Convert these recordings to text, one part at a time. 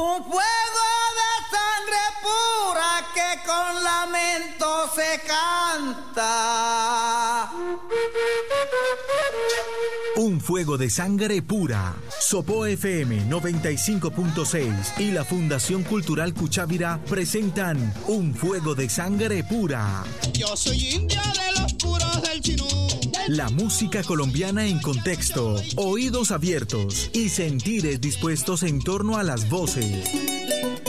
Un fuego de sangre pura que con lamento se canta. Un fuego de sangre pura. Sopo FM 95.6 y la Fundación Cultural Cuchávira presentan Un fuego de sangre pura. Yo soy india de los puros del chinú. La música colombiana en contexto, oídos abiertos y sentires dispuestos en torno a las voces,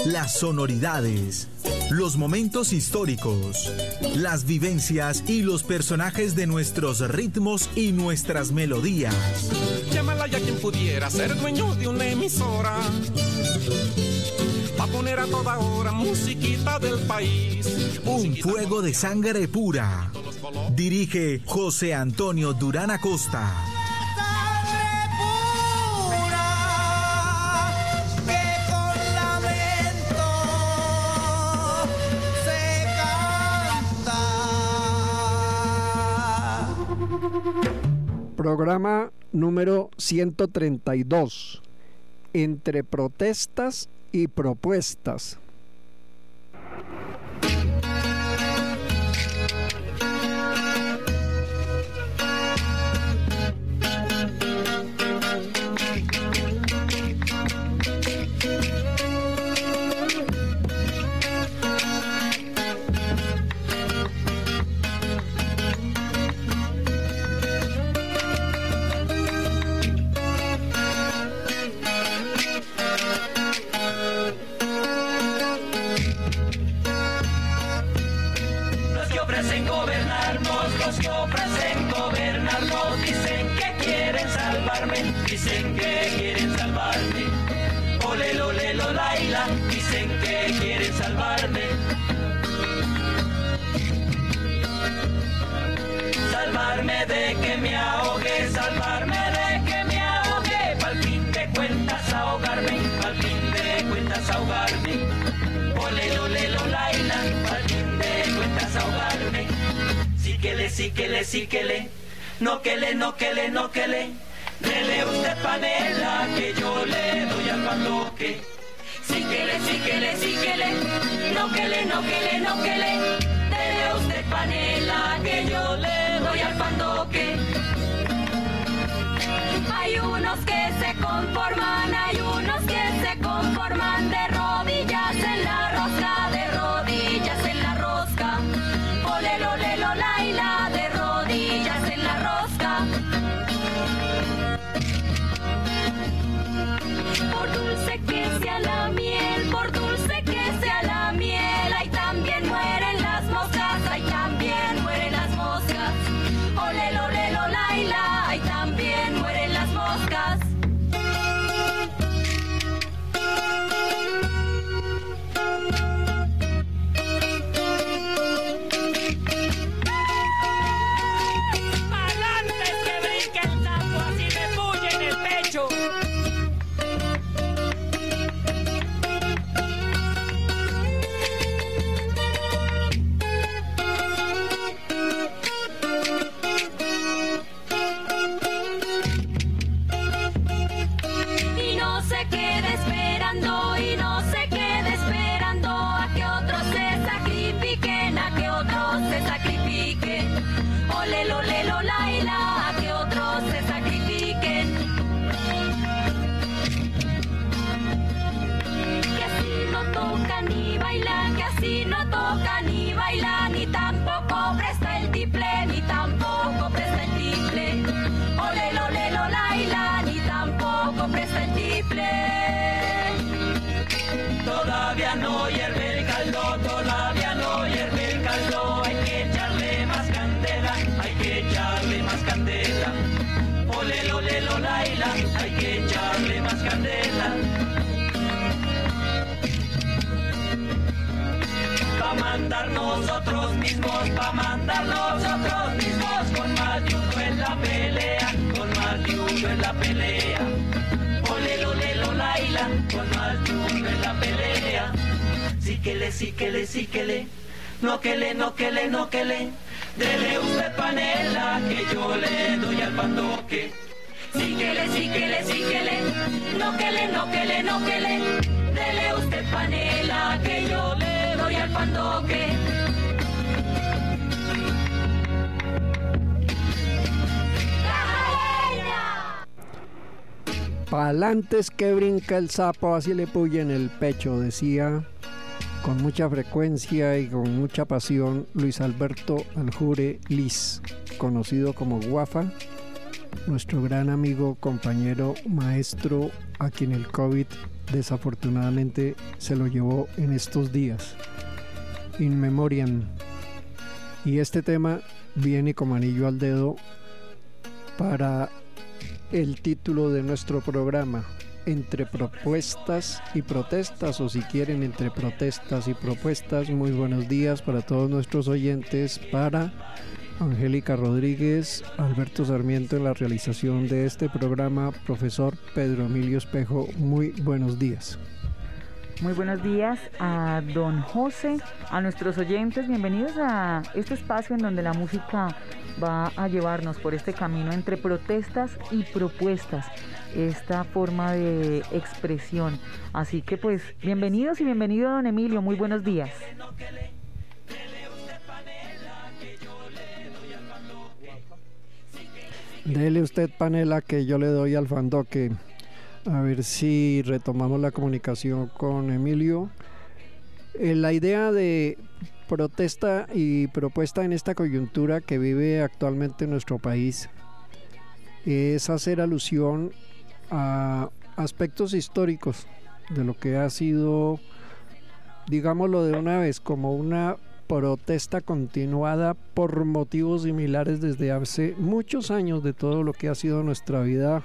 las sonoridades, los momentos históricos, las vivencias y los personajes de nuestros ritmos y nuestras melodías. Llámala ya quien pudiera ser dueño de una emisora. Va a poner a toda hora musiquita del país. Un fuego de sangre pura. Dirige José Antonio Durán Acosta. Programa número 132. Entre protestas y propuestas. Dicen que quieren salvarme. Ole, ole, lo, laila, dicen que quieren salvarme. Salvarme de que me ahogue, salvarme de que me ahogue, pa'l fin de cuentas ahogarme, pa'l fin de cuentas ahogarme. Ole, ole, lo, laila, pa'l fin de cuentas ahogarme. Sí que le, sí que le, sí que le, no que le, no que le, no que le. Dele usted panela que yo le doy al pandoque. Sí que le, sí que le, sí que le, no que le, no que le, no que le. Dele usted panela que yo le doy al pandoque. Hay unos que se conforman, hay unos que se conforman de mismos, pa' mandar nosotros mismos con más de uno en la pelea, con más de uno en la pelea. Ole, ole, lo, laila, con más de uno en la pelea. Sí que le, sí que le, sí que le, no que le, no que le, no que le. Dele usted panela que yo le doy al pandoque. Sí que le, sí que le, sí que le, no que le, no que le, no que le, dele alfandoque. Pa'lantes que brinca el sapo, así le puye en el pecho, decía con mucha frecuencia y con mucha pasión Luis Alberto Aljure Liz, conocido como Guafa, nuestro gran amigo, compañero, maestro, a quien el COVID desafortunadamente se lo llevó en estos días. In memoriam. Y este tema viene como anillo al dedo para el título de nuestro programa, Entre propuestas y protestas, o si quieren, entre protestas y propuestas. Muy buenos días para todos nuestros oyentes, para Angélica Rodríguez, Alberto Sarmiento en la realización de este programa, profesor Pedro Emilio Espejo, muy buenos días. Muy buenos días a don José, a nuestros oyentes, bienvenidos a este espacio en donde la música va a llevarnos por este camino entre protestas y propuestas, esta forma de expresión. Así que pues bienvenidos y bienvenido don Emilio, muy buenos días. Dele usted panela que yo le doy al fandoque. A ver si retomamos la comunicación con Emilio. Eh, la idea de protesta y propuesta en esta coyuntura que vive actualmente nuestro país es hacer alusión a aspectos históricos de lo que ha sido, digámoslo de una vez, como una protesta continuada por motivos similares desde hace muchos años de todo lo que ha sido nuestra vida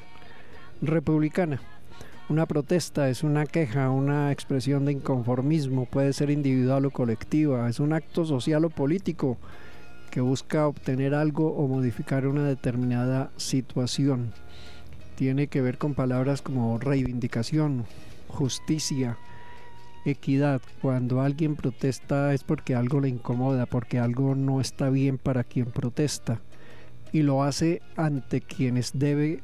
republicana. Una protesta es una queja, una expresión de inconformismo, puede ser individual o colectiva, es un acto social o político que busca obtener algo o modificar una determinada situación. Tiene que ver con palabras como reivindicación, justicia, equidad. Cuando alguien protesta es porque algo le incomoda, porque algo no está bien para quien protesta. Y lo hace ante quienes debe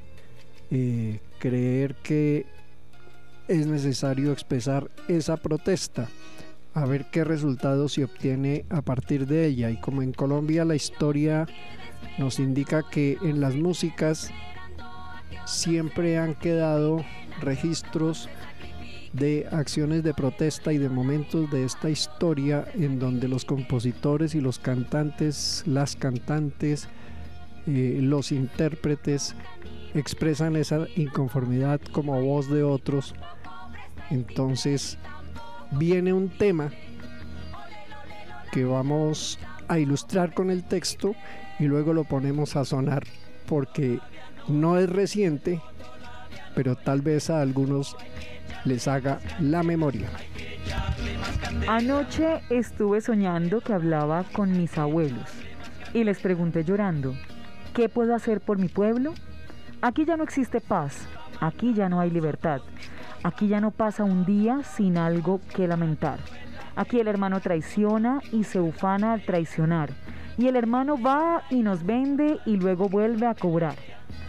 eh, creer que es necesario expresar esa protesta, a ver qué resultado se obtiene a partir de ella. Y como en Colombia la historia nos indica que en las músicas siempre han quedado registros de acciones de protesta y de momentos de esta historia en donde los compositores y los cantantes, las cantantes, eh, los intérpretes expresan esa inconformidad como voz de otros. Entonces viene un tema que vamos a ilustrar con el texto y luego lo ponemos a sonar porque no es reciente, pero tal vez a algunos les haga la memoria. Anoche estuve soñando que hablaba con mis abuelos y les pregunté llorando, ¿qué puedo hacer por mi pueblo? Aquí ya no existe paz, aquí ya no hay libertad, aquí ya no pasa un día sin algo que lamentar. Aquí el hermano traiciona y se ufana al traicionar, y el hermano va y nos vende y luego vuelve a cobrar.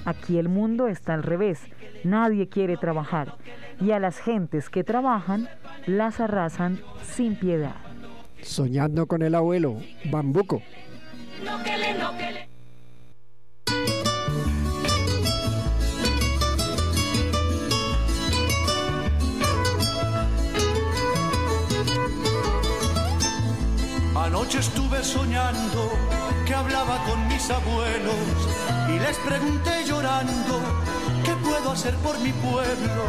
Aquí el mundo está al revés, nadie quiere trabajar, y a las gentes que trabajan las arrasan sin piedad. Soñando con el abuelo, Bambuco. No que le, no que le. Anoche estuve soñando que hablaba con mis abuelos y les pregunté llorando qué puedo hacer por mi pueblo.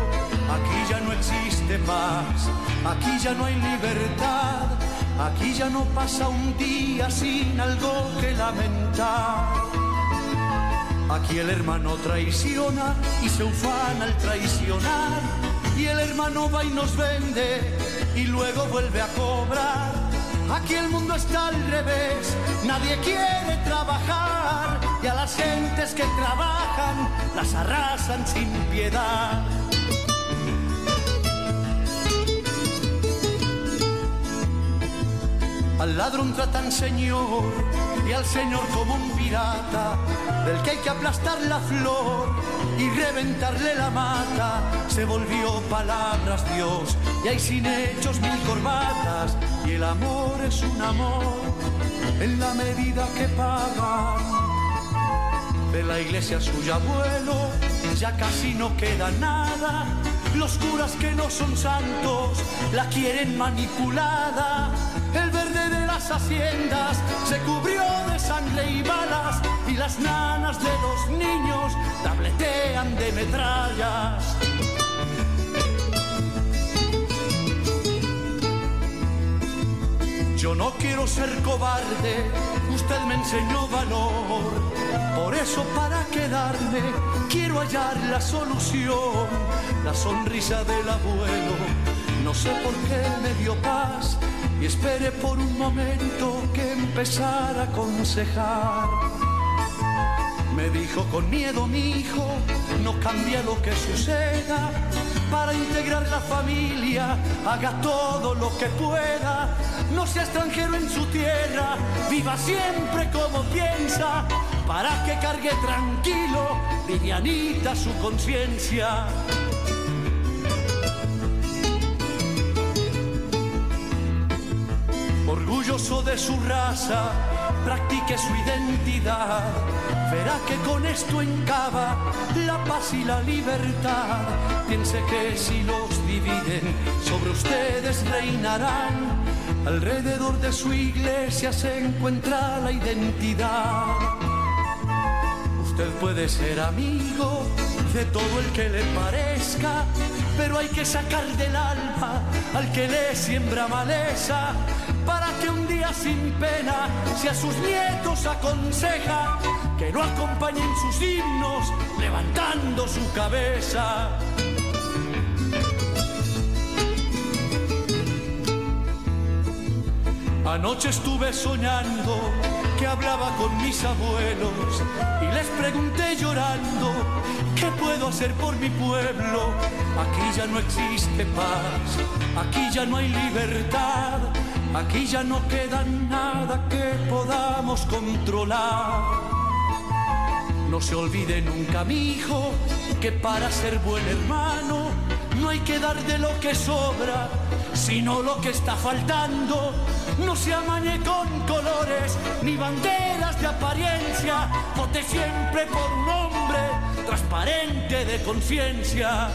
Aquí ya no existe más, aquí ya no hay libertad, aquí ya no pasa un día sin algo que lamentar. Aquí el hermano traiciona y se ufana al traicionar. Y el hermano va y nos vende y luego vuelve a cobrar. Aquí el mundo está al revés, nadie quiere trabajar. Y a las gentes que trabajan las arrasan sin piedad. Al ladrón tratan señor y al señor como un pirata, del que hay que aplastar la flor y reventarle la mata. Se volvió palabras Dios y hay sin hechos mil corbatas y el amor es un amor en la medida que pagan. De la iglesia suyo abuelo ya casi no queda nada. Los curas que no son santos la quieren manipulada las haciendas se cubrió de sangre y balas y las nanas de los niños tabletean de metrallas. Yo no quiero ser cobarde, usted me enseñó valor. Por eso para quedarme quiero hallar la solución, la sonrisa del abuelo. No sé por qué me dio paz y esperé por un momento que empezara a aconsejar. Me dijo con miedo mi hijo, no cambia lo que suceda. Para integrar la familia, haga todo lo que pueda. No sea extranjero en su tierra, viva siempre como piensa. Para que cargue tranquilo, livianita su conciencia. Orgulloso de su raza, practique su identidad. Verá que con esto encaba la paz y la libertad. Piense que si los dividen, sobre ustedes reinarán. Alrededor de su iglesia se encuentra la identidad. Usted puede ser amigo de todo el que le parezca, pero hay que sacar del alma al que le siembra maleza para que un día sin pena si a sus nietos aconseja que no acompañen sus himnos levantando su cabeza. Anoche estuve soñando que hablaba con mis abuelos y les pregunté llorando, ¿qué puedo hacer por mi pueblo? Aquí ya no existe paz, aquí ya no hay libertad, aquí ya no queda nada que podamos controlar. No se olvide nunca, mi hijo, que para ser buen hermano no hay que dar de lo que sobra, sino lo que está faltando. No se amañe con colores ni banderas de apariencia, vote siempre por un hombre transparente de conciencia.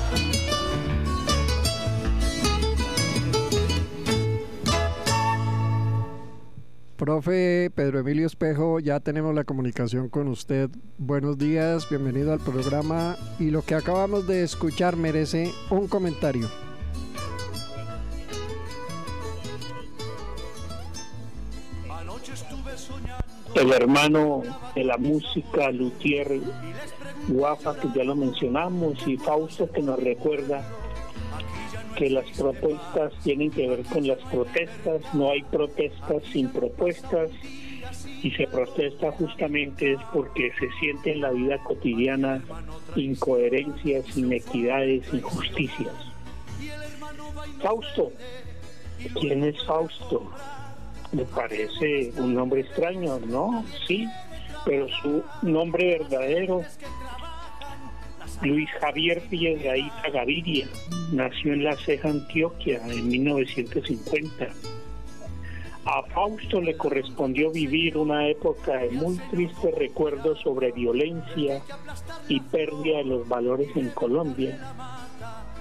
Profe Pedro Emilio Espejo, ya tenemos la comunicación con usted. Buenos días, bienvenido al programa y lo que acabamos de escuchar merece un comentario. El hermano de la música, Luthier Guafa, que ya lo mencionamos, y Fausto, que nos recuerda que las propuestas tienen que ver con las protestas, no hay protestas sin propuestas y se protesta justamente es porque se siente en la vida cotidiana incoherencias, inequidades, injusticias. Fausto, ¿quién es Fausto? Me parece un nombre extraño, ¿no? Sí, pero su nombre verdadero Luis Javier Piedraíta Gaviria nació en La Ceja, Antioquia, en 1950. A Fausto le correspondió vivir una época de muy tristes recuerdos sobre violencia y pérdida de los valores en Colombia,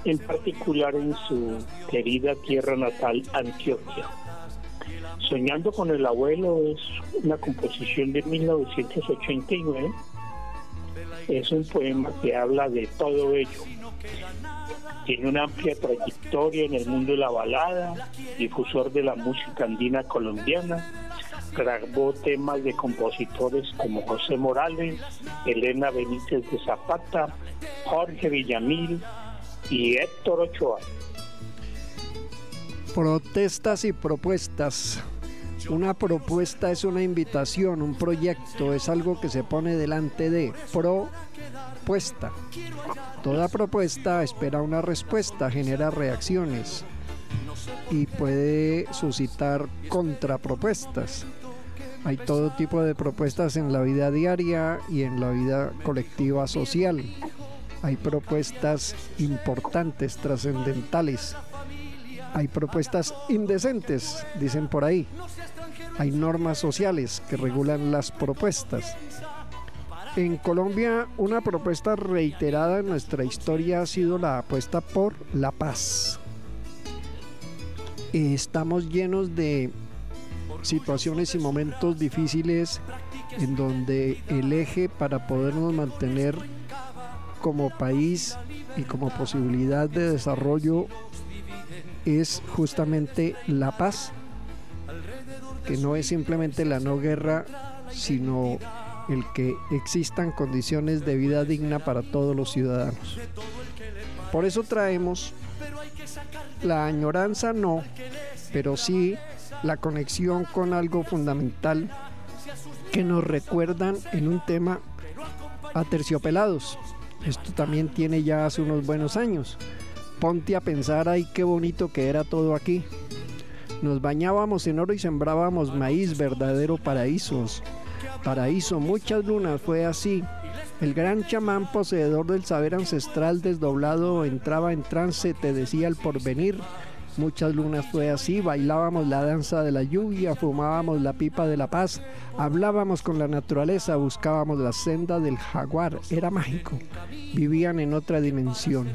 en particular en su querida tierra natal, Antioquia. Soñando con el abuelo es una composición de 1989 es un poema que habla de todo ello. Tiene una amplia trayectoria en el mundo de la balada, difusor de la música andina colombiana, grabó temas de compositores como José Morales, Elena Benítez de Zapata, Jorge Villamil y Héctor Ochoa. Protestas y propuestas. Una propuesta es una invitación, un proyecto, es algo que se pone delante de propuesta. Toda propuesta espera una respuesta, genera reacciones y puede suscitar contrapropuestas. Hay todo tipo de propuestas en la vida diaria y en la vida colectiva social. hay propuestas importantes, trascendentales, hay propuestas indecentes, dicen por ahí, hay normas sociales que regulan las propuestas. En Colombia, una propuesta reiterada en nuestra historia ha sido la apuesta por la paz. Estamos llenos de situaciones y momentos difíciles en donde el eje para podernos mantener como país y como posibilidad de desarrollo es justamente la paz, que no es simplemente la no guerra, sino el que existan condiciones de vida digna para todos los ciudadanos. Por eso traemos la añoranza no, pero sí la conexión con algo fundamental que nos recuerdan en un tema a terciopelados. Esto también tiene ya hace unos buenos años. Ponte a pensar, ay, qué bonito que era todo aquí. Nos bañábamos en oro y sembrábamos maíz, verdadero paraísos. Paraíso, muchas lunas, fue así. El gran chamán poseedor del saber ancestral desdoblado entraba en trance, te decía el porvenir. Muchas lunas fue así, bailábamos la danza de la lluvia, fumábamos la pipa de la paz, hablábamos con la naturaleza, buscábamos la senda del jaguar, era mágico, vivían en otra dimensión,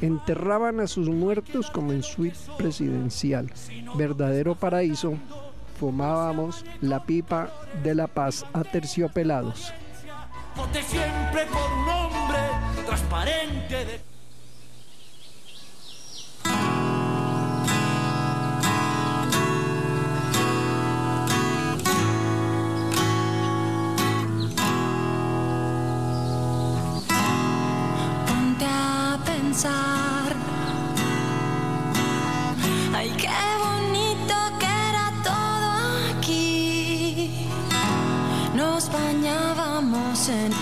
enterraban a sus muertos como en suite presidencial, verdadero paraíso, fumábamos la pipa de la paz a terciopelados. Siempre por transparente de... Ay, qué bonito que era todo aquí. Nos bañábamos en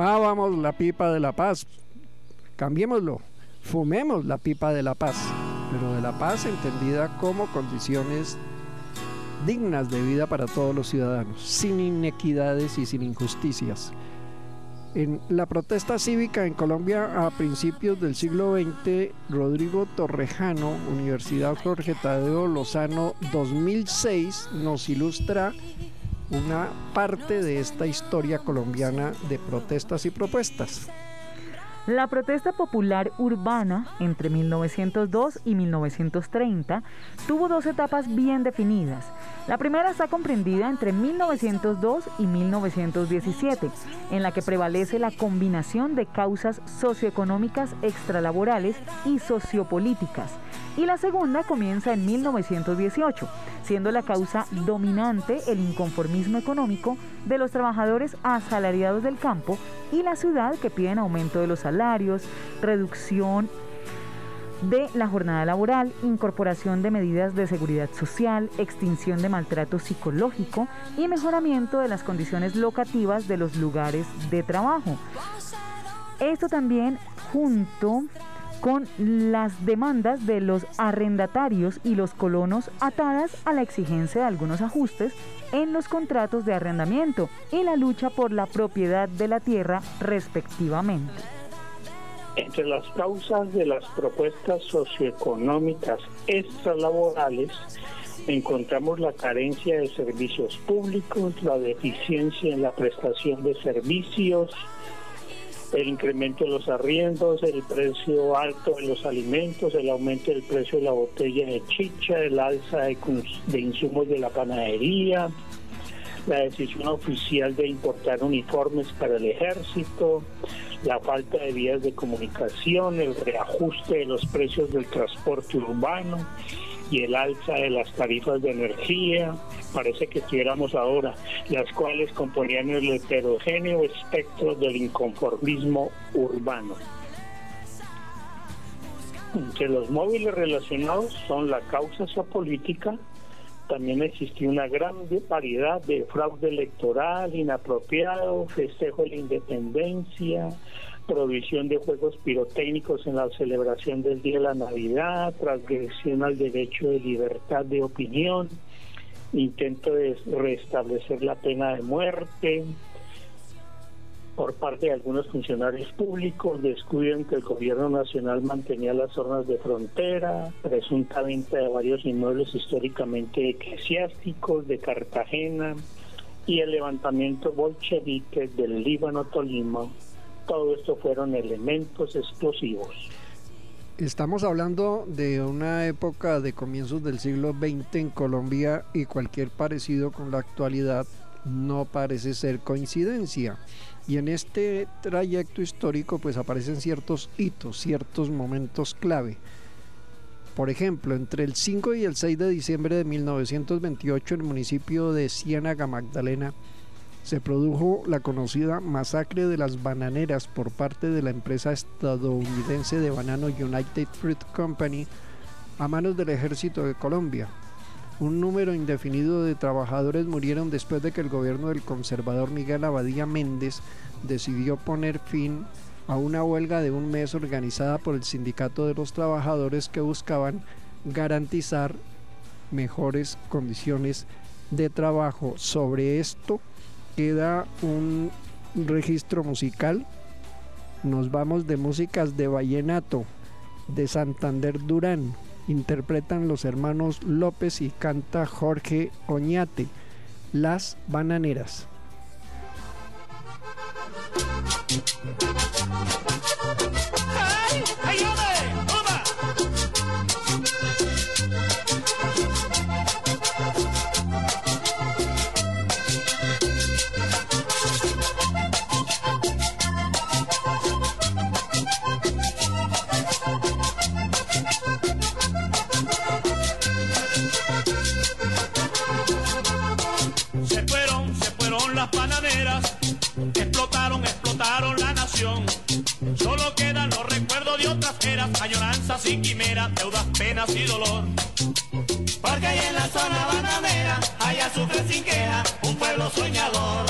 fumábamos la pipa de la paz. Cambiémoslo, fumemos la pipa de la paz, pero de la paz entendida como condiciones dignas de vida para todos los ciudadanos, sin inequidades y sin injusticias. En la protesta cívica en Colombia a principios del siglo XX, Rodrigo Torrejano, Universidad Jorge Tadeo Lozano 2006, nos ilustra una parte de esta historia colombiana de protestas y propuestas. La protesta popular urbana entre 1902 y 1930 tuvo dos etapas bien definidas. La primera está comprendida entre 1902 y 1917, en la que prevalece la combinación de causas socioeconómicas extralaborales y sociopolíticas. Y la segunda comienza en 1918, siendo la causa dominante el inconformismo económico de los trabajadores asalariados del campo y la ciudad que piden aumento de los salarios, reducción de la jornada laboral, incorporación de medidas de seguridad social, extinción de maltrato psicológico y mejoramiento de las condiciones locativas de los lugares de trabajo. Esto también junto con las demandas de los arrendatarios y los colonos atadas a la exigencia de algunos ajustes en los contratos de arrendamiento y la lucha por la propiedad de la tierra respectivamente. Entre las causas de las propuestas socioeconómicas extralaborales encontramos la carencia de servicios públicos, la deficiencia en la prestación de servicios, el incremento de los arriendos, el precio alto de los alimentos, el aumento del precio de la botella de chicha, el alza de, insumos de la panadería, la decisión oficial de importar uniformes para el ejército, la falta de vías de comunicación, el reajuste de los precios del transporte urbano y el alza de las tarifas de energía, parece que estuviéramos ahora, las cuales componían el heterogéneo espectro del inconformismo urbano. Entre los móviles relacionados son la causa sociopolítica, también existía una gran variedad de fraude electoral inapropiado, festejo de la independencia, provisión de juegos pirotécnicos en la celebración del Día de la Navidad, transgresión al derecho de libertad de opinión, intento de restablecer la pena de muerte, por parte de algunos funcionarios públicos, descubrieron que el gobierno nacional mantenía las zonas de frontera, presunta venta de varios inmuebles históricamente eclesiásticos de Cartagena y el levantamiento bolchevique del Líbano Tolima. Todo esto fueron elementos explosivos. Estamos hablando de una época de comienzos del siglo XX en Colombia y cualquier parecido con la actualidad no parece ser coincidencia. Y en este trayecto histórico pues aparecen ciertos hitos, ciertos momentos clave. Por ejemplo, entre el 5 y el 6 de diciembre de 1928 en el municipio de Ciénaga Magdalena se produjo la conocida masacre de las bananeras por parte de la empresa estadounidense de banano United Fruit Company a manos del ejército de Colombia. Un número indefinido de trabajadores murieron después de que el gobierno del conservador Miguel Abadía Méndez decidió poner fin a una huelga de un mes organizada por el sindicato de los trabajadores que buscaban garantizar mejores condiciones de trabajo. Sobre esto queda un registro musical. Nos vamos de músicas de vallenato de Santander Durán interpretan los hermanos López y canta Jorge Oñate, Las Bananeras. Solo quedan los recuerdos de otras eras, añoranzas y quimeras, deudas, penas y dolor. Porque ahí en la zona bananera, hay azufre sin queja, un pueblo soñador.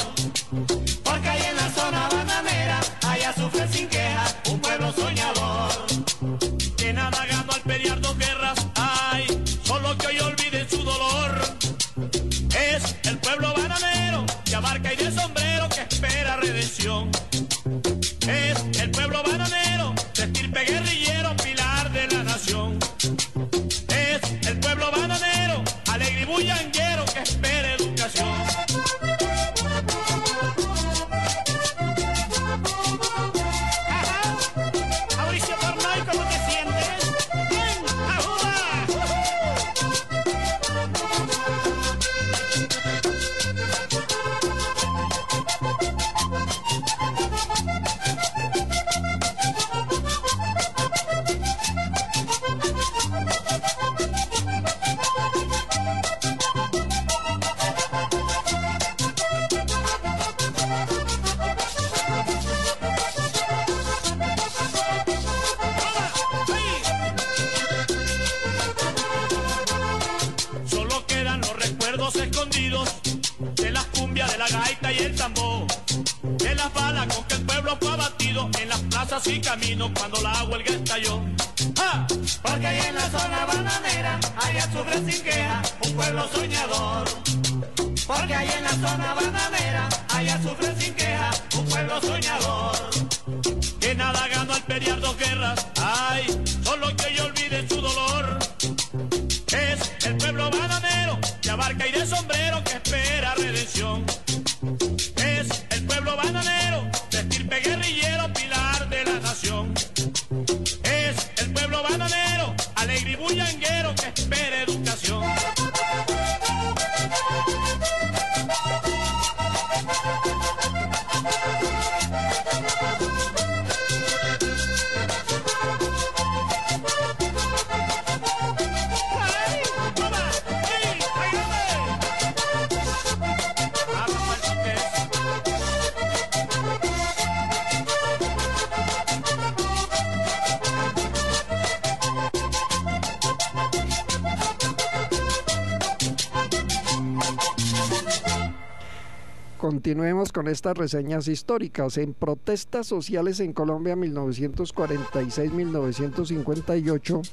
Continuemos con estas reseñas históricas. En protestas sociales en Colombia 1946-1958,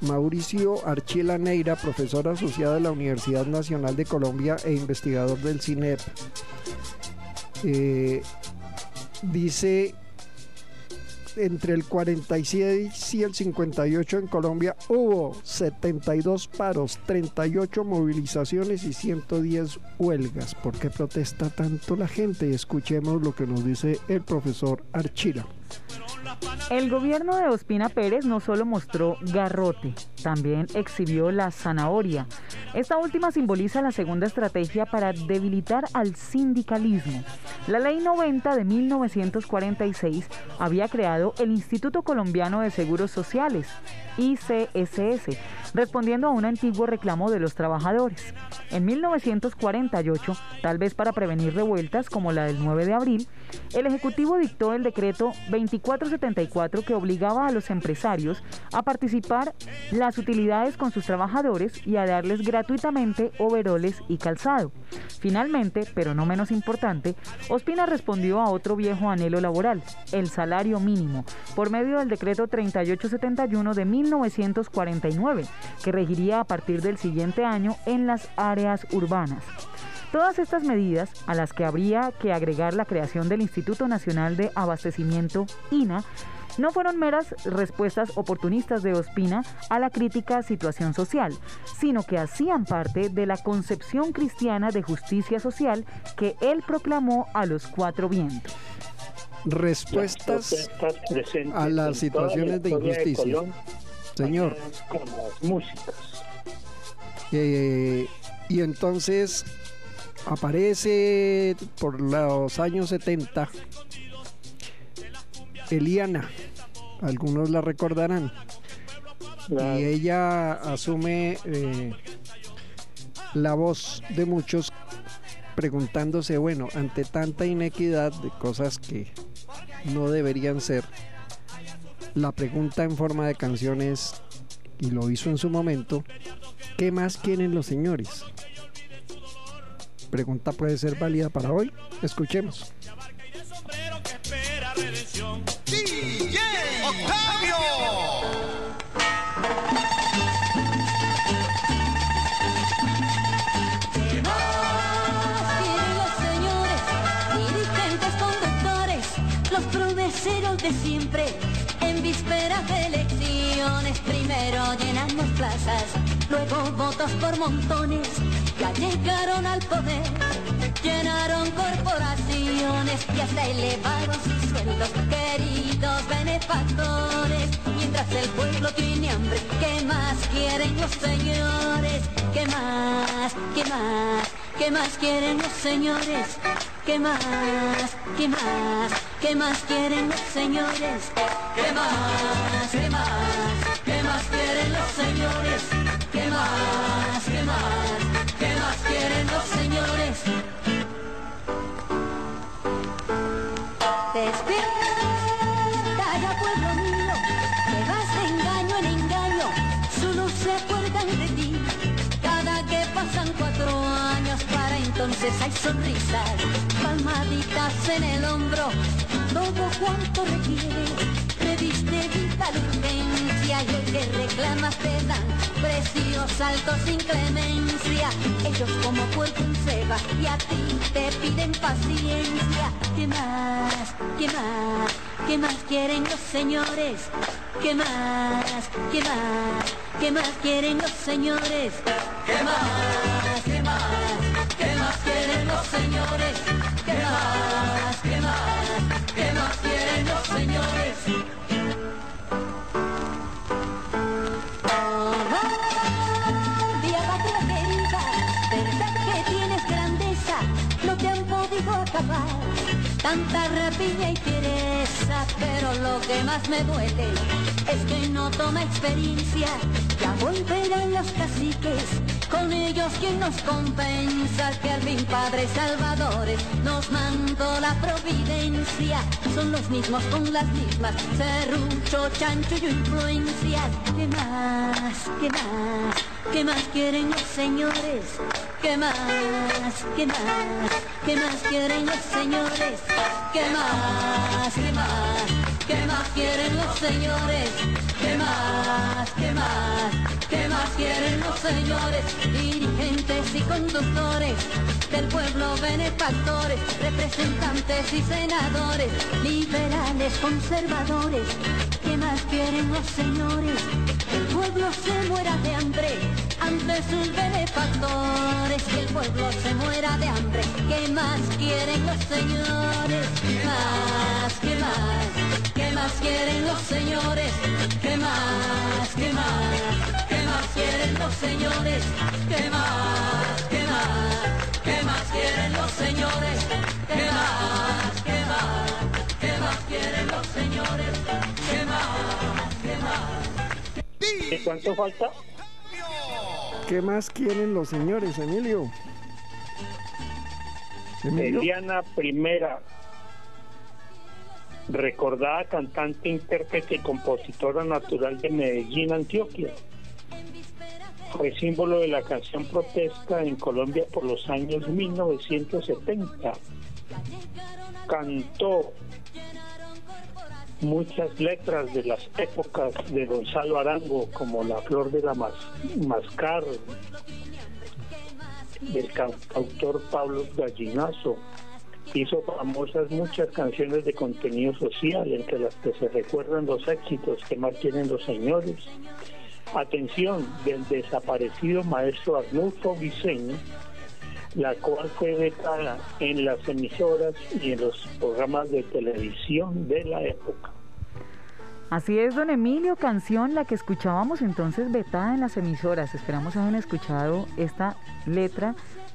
Mauricio Archila Neira, profesor asociado de la Universidad Nacional de Colombia e investigador del CINEP, eh, dice entre el 46 y el 58 en Colombia hubo 72 paros, 38 movilizaciones y 110 huelgas. ¿Por qué protesta tanto la gente? Escuchemos lo que nos dice el profesor Archila. El gobierno de Ospina Pérez no solo mostró garrote, también exhibió la zanahoria. Esta última simboliza la segunda estrategia para debilitar al sindicalismo. La Ley 90 de 1946 había creado el Instituto Colombiano de Seguros Sociales, ICSS, respondiendo a un antiguo reclamo de los trabajadores. En 1948, tal vez para prevenir revueltas como la del 9 de abril, el Ejecutivo dictó el decreto 2474 que obligaba a los empresarios a participar las utilidades con sus trabajadores y a darles gratuitamente overoles y calzado. Finalmente, pero no menos importante, Ospina respondió a otro viejo anhelo laboral, el salario mínimo, por medio del decreto 3871 de 1949, que regiría a partir del siguiente año en las áreas urbanas. Todas estas medidas, a las que habría que agregar la creación del Instituto Nacional de Abastecimiento, INA, no fueron meras respuestas oportunistas de Ospina a la crítica situación social, sino que hacían parte de la concepción cristiana de justicia social que él proclamó a los cuatro vientos. Respuestas a las situaciones de injusticia. Señor. con las músicas. Eh, y entonces aparece por los años 70 Eliana, algunos la recordarán, Claro. y ella asume eh, la voz de muchos preguntándose, bueno, ante tanta inequidad de cosas que no deberían ser, la pregunta en forma de canciones, y lo hizo en su momento, ¿qué más quieren los señores? Pregunta puede ser válida para hoy. Escuchemos. DJ Octavio. ¿Qué más quieren los señores, dirigentes, conductores, los promeseros de siempre? Primero llenan las plazas, luego votos por montones, ya llegaron al poder, llenaron corporaciones y hasta elevaron sus sueldos, queridos benefactores. Mientras el pueblo tiene hambre, ¿qué más quieren los señores? ¿Qué más? ¿Qué más? ¿Qué más quieren los señores? ¿Qué más? ¿Qué más? ¿Qué más quieren los señores? ¿Qué más? ¿Qué más? Hay sonrisas, palmaditas en el hombro, todo cuanto requiere. Reviste vital urgencia y el que reclamas te dan precios altos sin clemencia. Ellos como puerco en ceba y a ti te piden paciencia. ¿Qué más? ¿Qué más? ¿Qué más quieren los señores? ¿Qué más? ¿Qué más? ¿Qué más quieren los señores? ¿Qué más? Señores? ¿Qué más? ¿Qué más? ¿Qué más quieren los señores? Oh, Diabatra querida, verdad que tienes grandeza, no te han podido acabar. Tanta rapiña y pereza, pero lo que más me duele es que no toma experiencia. Ya volverán los caciques, con ellos quien nos compensa, que al fin padres salvadores nos mandó la providencia. Son los mismos con las mismas, serrucho, chancho y influencias. ¿Qué más? ¿Qué más? ¿Qué más quieren los señores? ¿Qué más? ¿Qué más? ¿Qué más quieren los señores? ¿Qué más? ¿Qué más? ¿Qué más quieren los señores? ¿Qué más? ¿Qué más? ¿Qué más quieren los señores? Dirigentes y conductores del pueblo, benefactores, representantes y senadores, liberales, conservadores. ¿Qué más quieren los señores? El pueblo se muera de hambre ante sus benefactores. Que el pueblo se muera de hambre. ¿Qué más quieren los señores? ¿Qué más? ¿Qué más? ¿Qué más quieren los señores? ¿Qué más? ¿Qué más? ¿Qué más quieren los señores? ¿Qué más? ¿Qué más? ¿Qué más quieren los señores? ¿Qué más? ¿Qué más? ¿Qué más quieren los señores? ¿Qué más? ¿Qué más? ¿Y cuánto falta? ¿Qué más quieren los señores, Emilio? Emilio. Eliana Primera, recordada cantante, intérprete y compositora natural de Medellín, Antioquia. Fue símbolo de la canción protesta en Colombia por los años 1970. Cantó muchas letras de las épocas de Gonzalo Arango, como La Flor de la Mas- Mascar, del cantautor Pablo Gallinazo. Hizo famosas muchas canciones de contenido social, entre las que se recuerdan los éxitos que más tienen los señores. Atención, del desaparecido maestro Arnulfo Vicente, la cual fue vetada en las emisoras y en los programas de televisión de la época. Así es, don Emilio, canción la que escuchábamos entonces vetada en las emisoras. Esperamos hayan escuchado esta letra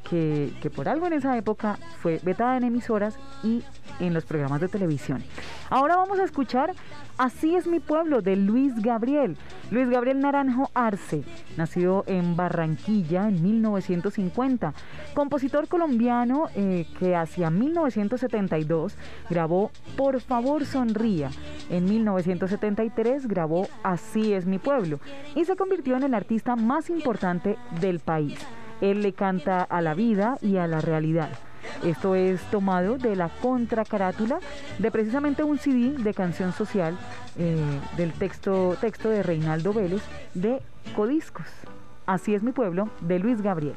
que, por algo en esa época fue vetada en emisoras y en los programas de televisión. Ahora vamos a escuchar Así es mi pueblo de Luis Gabriel. Luis Gabriel Naranjo Arce, nacido en Barranquilla en 1950, compositor colombiano eh, que hacia 1972 grabó Por favor sonría. En 1973 grabó Así es mi pueblo y se convirtió en el artista más importante del país. Él le canta a la vida y a la realidad. Esto es tomado de la contracarátula de precisamente un CD de canción social eh, del texto, texto de Reinaldo Vélez de Codiscos. Así es mi pueblo, de Luis Gabriel.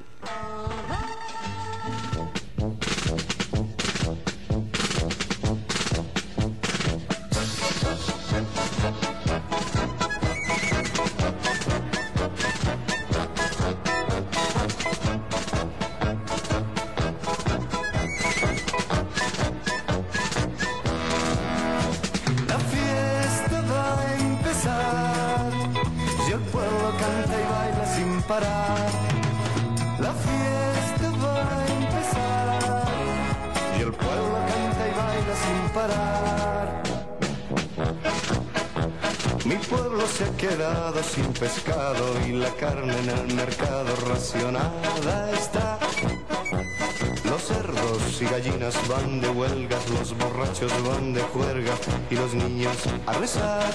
estacionada está. Los cerdos y gallinas van de huelgas, los borrachos van de juerga y los niños a rezar.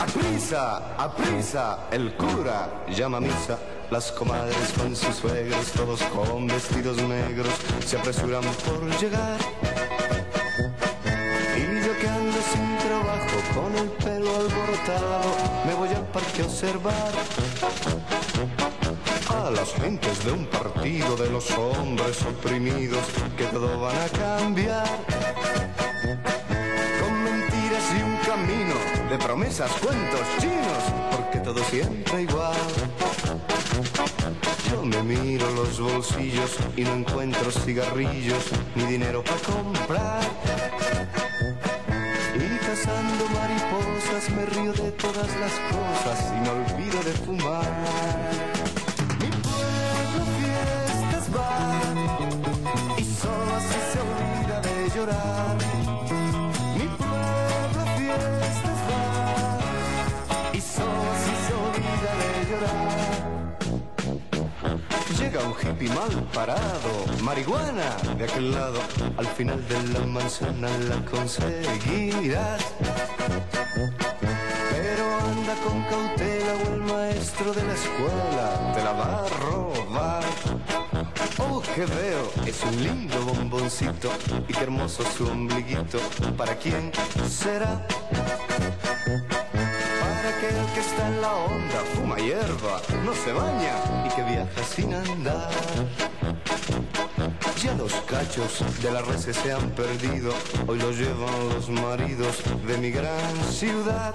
A prisa, a prisa, el cura llama a misa. Las comadres con sus suegros, todos con vestidos negros, se apresuran por llegar. Y yo que ando sin trabajo, con el pelo alborotado, me voy al parque a observar las gentes de un partido de los hombres oprimidos que todo van a cambiar. Con mentiras y un camino de promesas, cuentos chinos, porque todo siempre igual. Yo me miro los bolsillos y no encuentro cigarrillos ni dinero para comprar. Y cazando mariposas me río de todas las cosas y me olvido de fumar. Hippie mal parado, marihuana de aquel lado, al final de la manzana la conseguirás. Pero anda con cautela o el maestro de la escuela te la va a robar. Oh, que veo, es un lindo bomboncito y qué hermoso su ombliguito. ¿Para quién será? Aquel que está en la onda, fuma hierba, no se baña y que viaja sin andar. Ya los cachos de la red se han perdido, hoy los llevan los maridos de mi gran ciudad.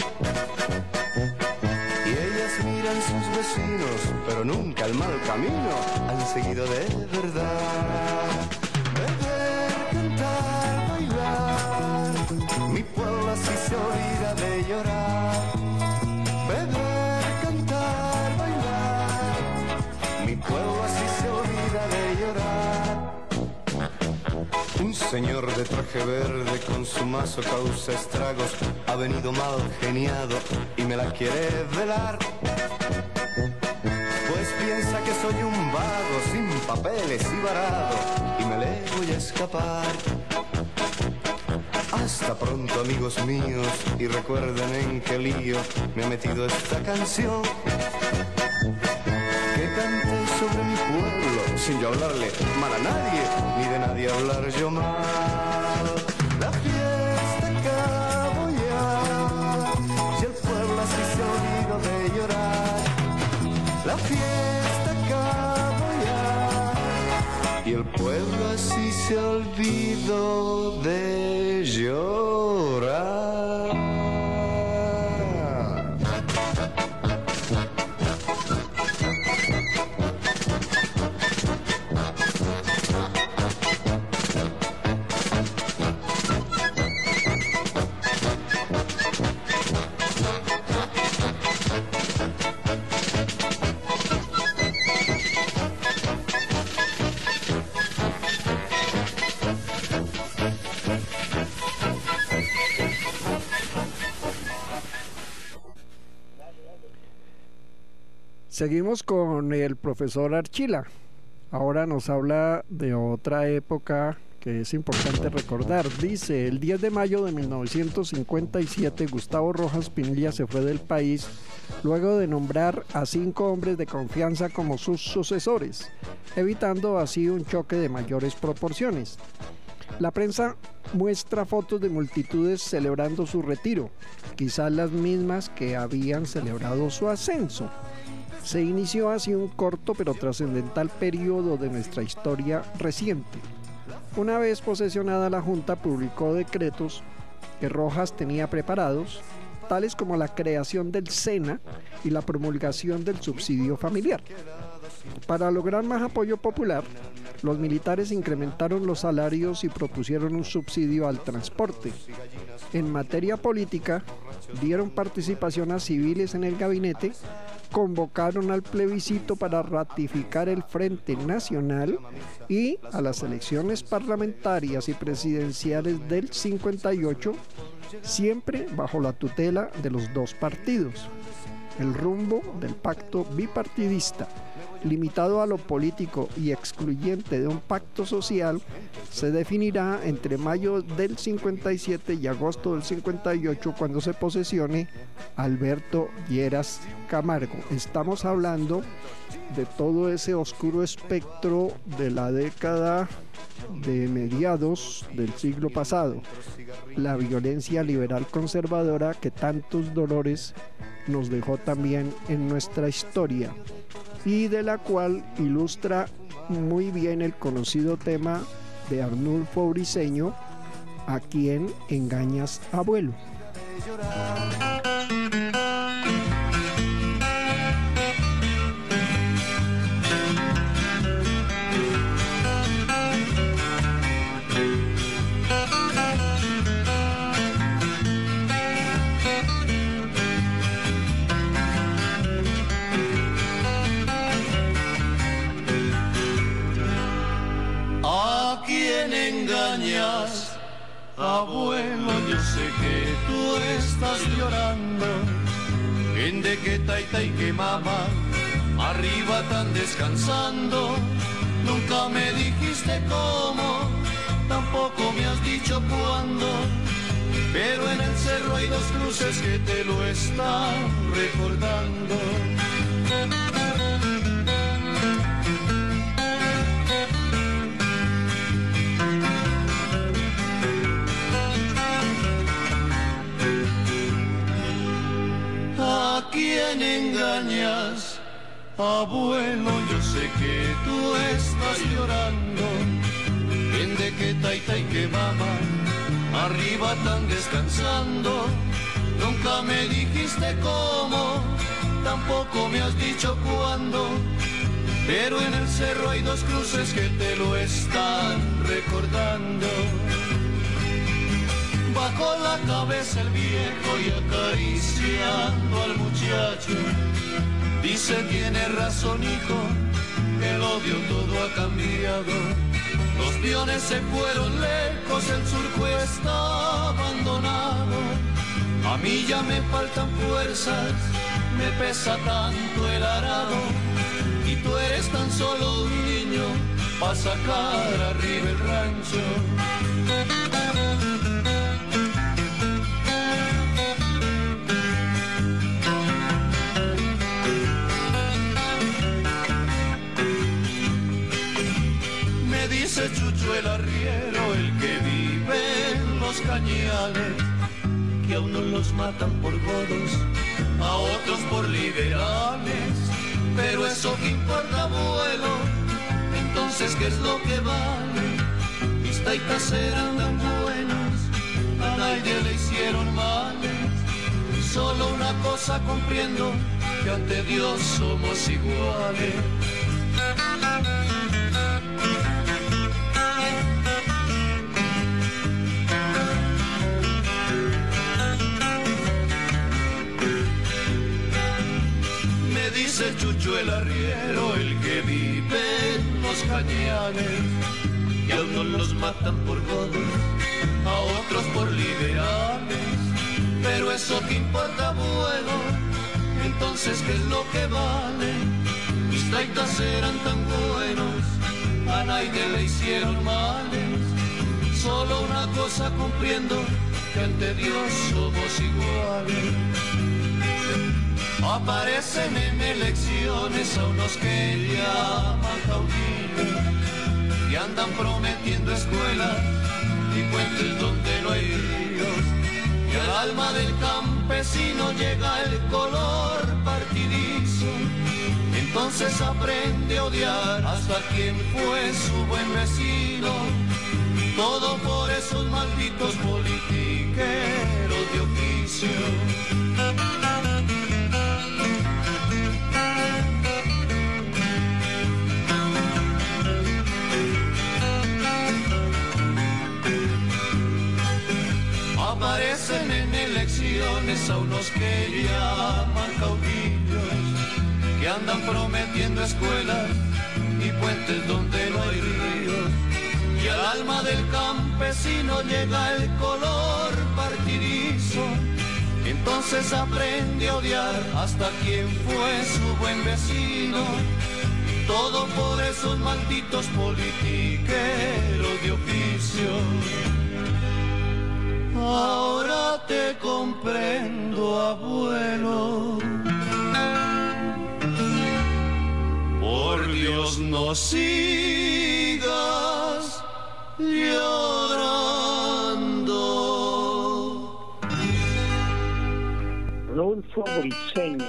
Y ellas miran sus vecinos, pero nunca el mal camino han seguido de verdad. Beber, cantar, bailar, mi pueblo así se olvida Un señor de traje verde con su mazo causa estragos ha venido mal geniado y me la quiere velar. Pues piensa que soy un vago sin papeles y varado y me le voy a escapar. Hasta pronto amigos míos y recuerden en qué lío me ha metido esta canción. Sin yo hablarle mal a nadie ni de nadie hablar yo mal. La fiesta acabó ya, si el pueblo así se olvidó de llorar. La fiesta acabó ya y el pueblo así se olvidó de llorar. Seguimos con el profesor Archila. Ahora nos habla de otra época que es importante recordar. Dice, el 10 de mayo de 1957 Gustavo Rojas Pinilla se fue del país luego de nombrar a cinco hombres de confianza como sus sucesores, evitando así un choque de mayores proporciones. La prensa muestra fotos de multitudes celebrando su retiro, quizás las mismas que habían celebrado su ascenso. Se inició así un corto pero trascendental periodo de nuestra historia reciente. Una vez posesionada la Junta publicó decretos que Rojas tenía preparados, tales como la creación del SENA y la promulgación del subsidio familiar. Para lograr más apoyo popular, los militares incrementaron los salarios y propusieron un subsidio al transporte. En materia política, dieron participación a civiles en el gabinete, convocaron al plebiscito para ratificar el Frente Nacional y a las elecciones parlamentarias y presidenciales del 58, siempre bajo la tutela de los dos partidos. El rumbo del pacto bipartidista limitado a lo político y excluyente de un pacto social, se definirá entre mayo del 57 y agosto del 58 cuando se posesione Alberto Lleras Camargo. Estamos hablando de todo ese oscuro espectro de la década de mediados del siglo pasado, la violencia liberal conservadora que tantos dolores nos dejó también en nuestra historia y de la cual ilustra muy bien el conocido tema de Arnulfo Briseño, a quien engañas abuelo. ¿A quién engañas? Abuelo, yo sé que tú estás llorando. En de que taita y que mamá, arriba tan descansando. Nunca me dijiste cómo, tampoco me has dicho cuándo. Pero en el cerro hay dos cruces que te lo están recordando. Quién engañas? Abuelo, yo sé que tú estás llorando. En de que taita y que mamá, arriba tan descansando. Nunca me dijiste cómo, tampoco me has dicho cuándo. Pero en el cerro hay dos cruces que te lo están recordando. Bajó la cabeza el viejo y acariciando al muchacho. Dice tiene razón hijo, el odio todo ha cambiado. Los piones se fueron lejos, el surco está abandonado. A mí ya me faltan fuerzas, me pesa tanto el arado. Y tú eres tan solo un niño para sacar arriba el rancho. El arriero, el que vive en los cañales, que a unos los matan por godos, a otros por liberales. Pero eso que importa, abuelo, entonces ¿qué es lo que vale? Mis taitas eran tan buenos, a nadie le hicieron males. Solo una cosa comprendo, que ante Dios somos iguales. Dice Chucho el arriero, el que vive en los cañanes, que a unos los matan por godos, a otros por liberales. Pero eso que importa, bueno, entonces ¿qué es lo que vale? Mis taitas eran tan buenos, a nadie le hicieron males. Solo una cosa comprendo, que ante Dios somos iguales. Aparecen en elecciones a unos que llaman caudillos y andan prometiendo escuelas y puentes donde no hay ríos. Y al alma del campesino llega el color partidizo. Entonces aprende a odiar hasta quien fue su buen vecino. Todo por esos malditos politiqueros de oficio. Aparecen en elecciones a unos que llaman caudillos, que andan prometiendo escuelas y puentes donde no hay ríos. Y al alma del campesino llega el color partidizo. Entonces aprende a odiar hasta quien fue su buen vecino. Todo por esos malditos politiqueros de oficio. Ahora te comprendo, abuelo. Por Dios no sigas llorando. Arnulfo Briceño.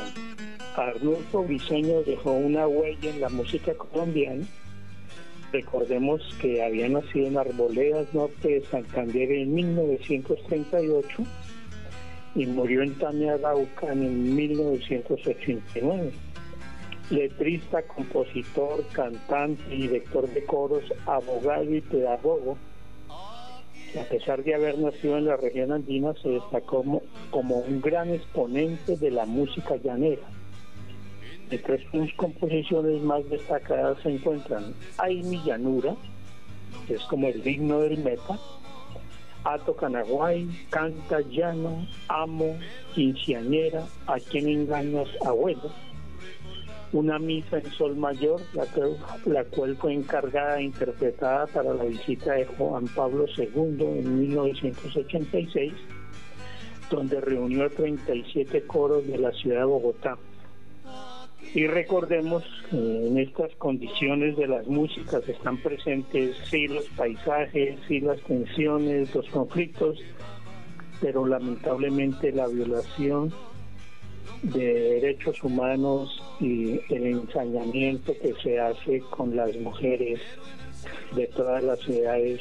Arnulfo Briceño dejó una huella en la música colombiana. Recordemos que había nacido en Arboledas, norte de Santander, en 1938 y murió en Araucan en 1989. Letrista, compositor, cantante, director de coros, abogado y pedagogo a pesar de haber nacido en la región andina, se destacó como un gran exponente de la música llanera. Entre sus composiciones más destacadas se encuentran Ay mi llanura, que es como el digno del meta, Ato Canaguay, Canta Llano, Amo, Quinceañera, A quien engañas, abuelo, una misa en sol mayor, la, la cual fue encargada e interpretada para la visita de Juan Pablo II en 1986, donde reunió a 37 coros de la ciudad de Bogotá. Y recordemos que en estas condiciones de las músicas están presentes sí los paisajes, sí las tensiones, los conflictos, pero lamentablemente la violación de derechos humanos y el ensañamiento que se hace con las mujeres de todas las ciudades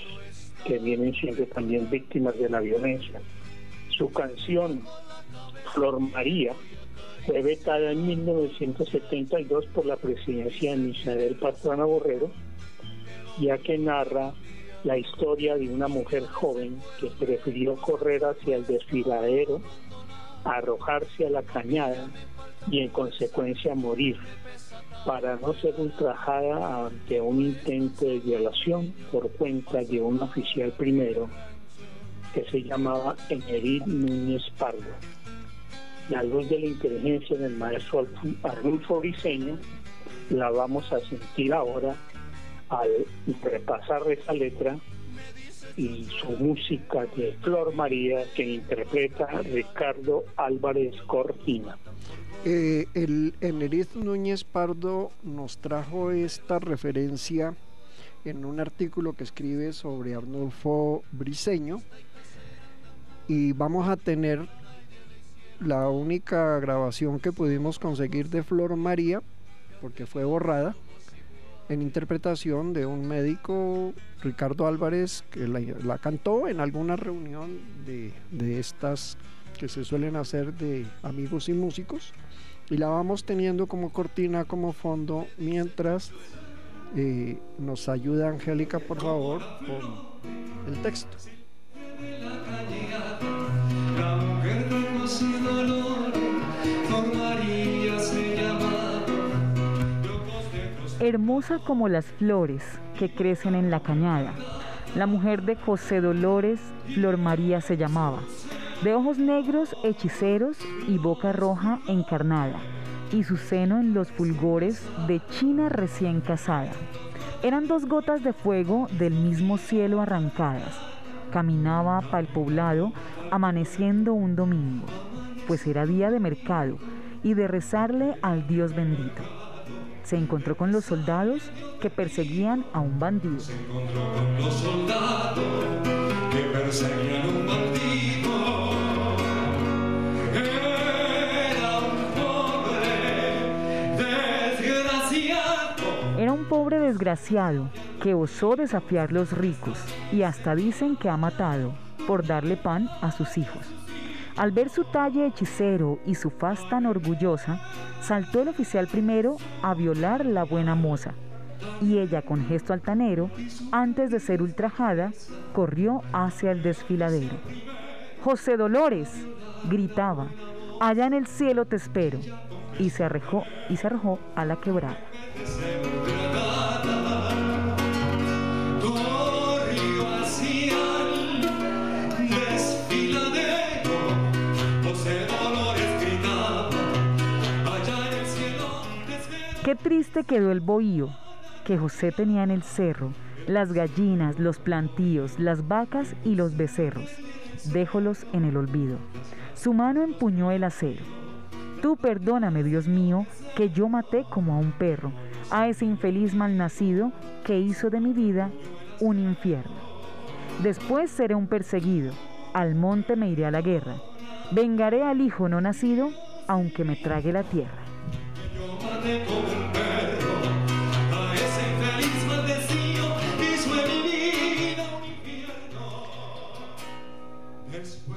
que vienen siendo también víctimas de la violencia. Su canción Flor María fue vetada en 1972 por la presidencia de Misael Pastrana Borrero, ya que narra la historia de una mujer joven que prefirió correr hacia el desfiladero arrojarse a la cañada y en consecuencia morir para no ser ultrajada ante un intento de violación por cuenta de un oficial primero que se llamaba Enerid Núñez Pardo. La luz de la inteligencia del maestro Arnulfo Briceño la vamos a sentir ahora al repasar esa letra y su música de Flor María que interpreta Ricardo Álvarez Cortina. Eh, el Eneriz Núñez Pardo nos trajo esta referencia en un artículo que escribe sobre Arnulfo Briceño y vamos a tener la única grabación que pudimos conseguir de Flor María porque fue borrada en interpretación de un médico, Ricardo Álvarez, que la, cantó en alguna reunión de, estas que se suelen hacer de amigos y músicos. Y la vamos teniendo como cortina, como fondo, mientras eh, nos ayuda Angélica, por favor, con el texto. Hermosa como las flores que crecen en la cañada. La mujer de José Dolores, Flor María se llamaba, de ojos negros hechiceros y boca roja encarnada, y su seno en los fulgores de China recién casada. Eran dos gotas de fuego del mismo cielo arrancadas. Caminaba para el poblado amaneciendo un domingo, pues era día de mercado y de rezarle al Dios bendito se encontró con los soldados que perseguían a un bandido. Se encontró con los soldados que perseguían a un bandido. Era un pobre desgraciado. Que osó desafiar los ricos y hasta dicen que ha matado por darle pan a sus hijos. Al ver su talle hechicero y su faz tan orgullosa, saltó el oficial primero a violar la buena moza. Y ella, con gesto altanero, antes de ser ultrajada, corrió hacia el desfiladero. José Dolores, gritaba, allá en el cielo te espero. Y se arrojó, y se arrojó a la quebrada. Qué triste quedó el bohío que José tenía en el cerro, las gallinas, los plantíos, las vacas y los becerros. Déjolos en el olvido. Su mano empuñó el acero. Tú perdóname, Dios mío, que yo maté como a un perro, a ese infeliz malnacido que hizo de mi vida un infierno. Después seré un perseguido, al monte me iré a la guerra. Vengaré al hijo no nacido aunque me trague la tierra.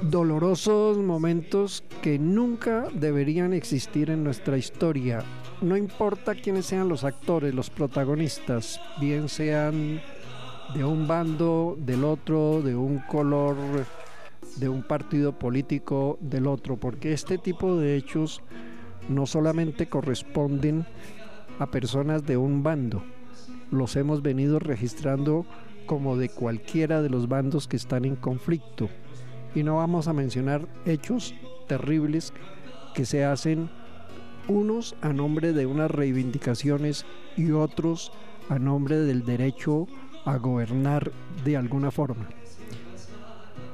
Dolorosos momentos que nunca deberían existir en nuestra historia. No importa quiénes sean los actores, los protagonistas, bien sean de un bando, del otro, de un color, de un partido político, del otro, porque este tipo de hechos no solamente corresponden a personas de un bando, los hemos venido registrando como de cualquiera de los bandos que están en conflicto. Y no vamos a mencionar hechos terribles que se hacen unos a nombre de unas reivindicaciones y otros a nombre del derecho a gobernar de alguna forma.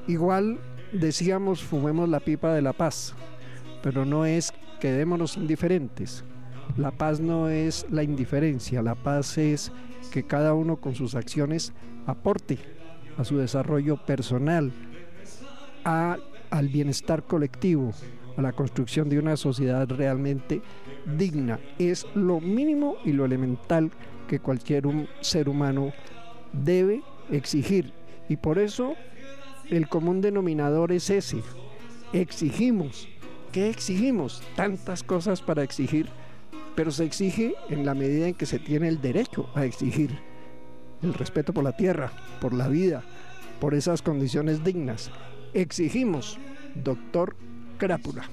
Igual decíamos fumemos la pipa de la paz, pero no es quedémonos indiferentes. La paz no es la indiferencia, la paz es que cada uno con sus acciones aporte a su desarrollo personal, a, al bienestar colectivo, a la construcción de una sociedad realmente digna. Es lo mínimo y lo elemental que cualquier un ser humano debe exigir. Y por eso el común denominador es ese. Exigimos. ¿Qué exigimos? Tantas cosas para exigir, pero se exige en la medida en que se tiene el derecho a exigir. El respeto por la tierra, por la vida, por esas condiciones dignas. Exigimos, doctor Crápula.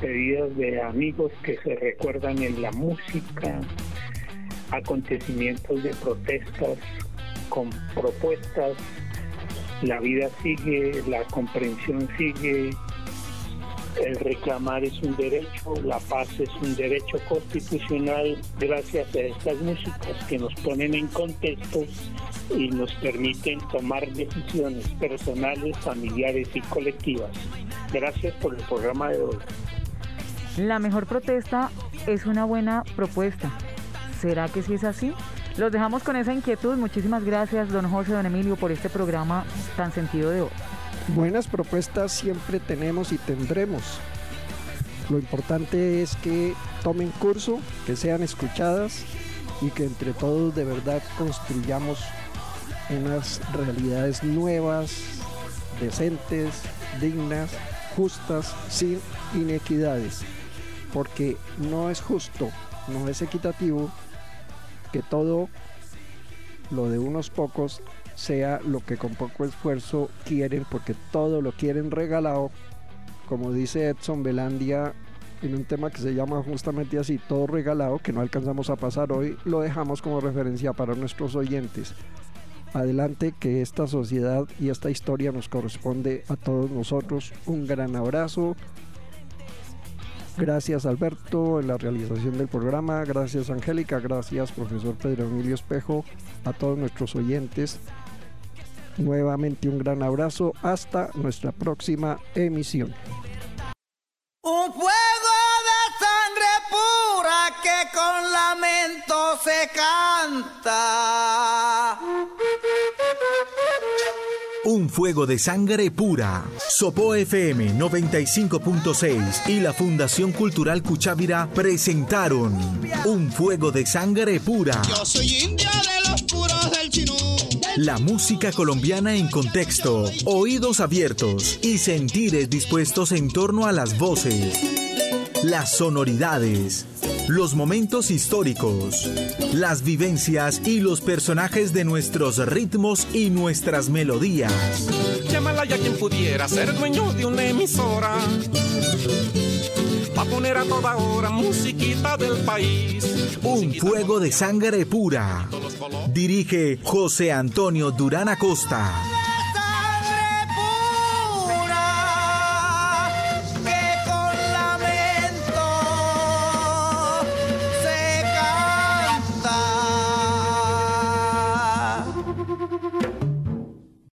Despedidas de amigos que se recuerdan en la música, acontecimientos de protestas con propuestas la vida sigue, la comprensión sigue, el reclamar es un derecho, la paz es un derecho constitucional gracias a estas músicas que nos ponen en contexto y nos permiten tomar decisiones personales, familiares y colectivas. Gracias por el programa de hoy. La mejor protesta es una buena propuesta. ¿Será que sí es así? Los dejamos con esa inquietud. Muchísimas gracias, don José, don Emilio, por este programa tan sentido de hoy. Buenas propuestas siempre tenemos y tendremos. Lo importante es que tomen curso, que sean escuchadas y que entre todos de verdad construyamos unas realidades nuevas, decentes, dignas, justas, sin inequidades. Porque no es justo, no es equitativo que todo lo de unos pocos sea lo que con poco esfuerzo quieren, porque todo lo quieren regalado, como dice Edson Belandia en un tema que se llama justamente así, todo regalado, que no alcanzamos a pasar hoy, lo dejamos como referencia para nuestros oyentes. Adelante, que esta sociedad y esta historia nos corresponde a todos nosotros. Un gran abrazo. Gracias Alberto en la realización del programa. Gracias Angélica. Gracias profesor Pedro Emilio Espejo. A todos nuestros oyentes. Nuevamente un gran abrazo. Hasta nuestra próxima emisión. Un fuego de sangre pura que con lamento se canta. Un fuego de sangre pura. Sopo FM 95.6 y la Fundación Cultural Cuchávira presentaron Un fuego de sangre pura. Yo soy india de los puros del chinú. La música colombiana en contexto, oídos abiertos y sentires dispuestos en torno a las voces, las sonoridades, los momentos históricos, las vivencias y los personajes de nuestros ritmos y nuestras melodías. Llámala ya quien pudiera ser dueño de una emisora. Va a poner a toda hora musiquita del país. Un fuego de sangre pura. Dirige José Antonio Durán Acosta.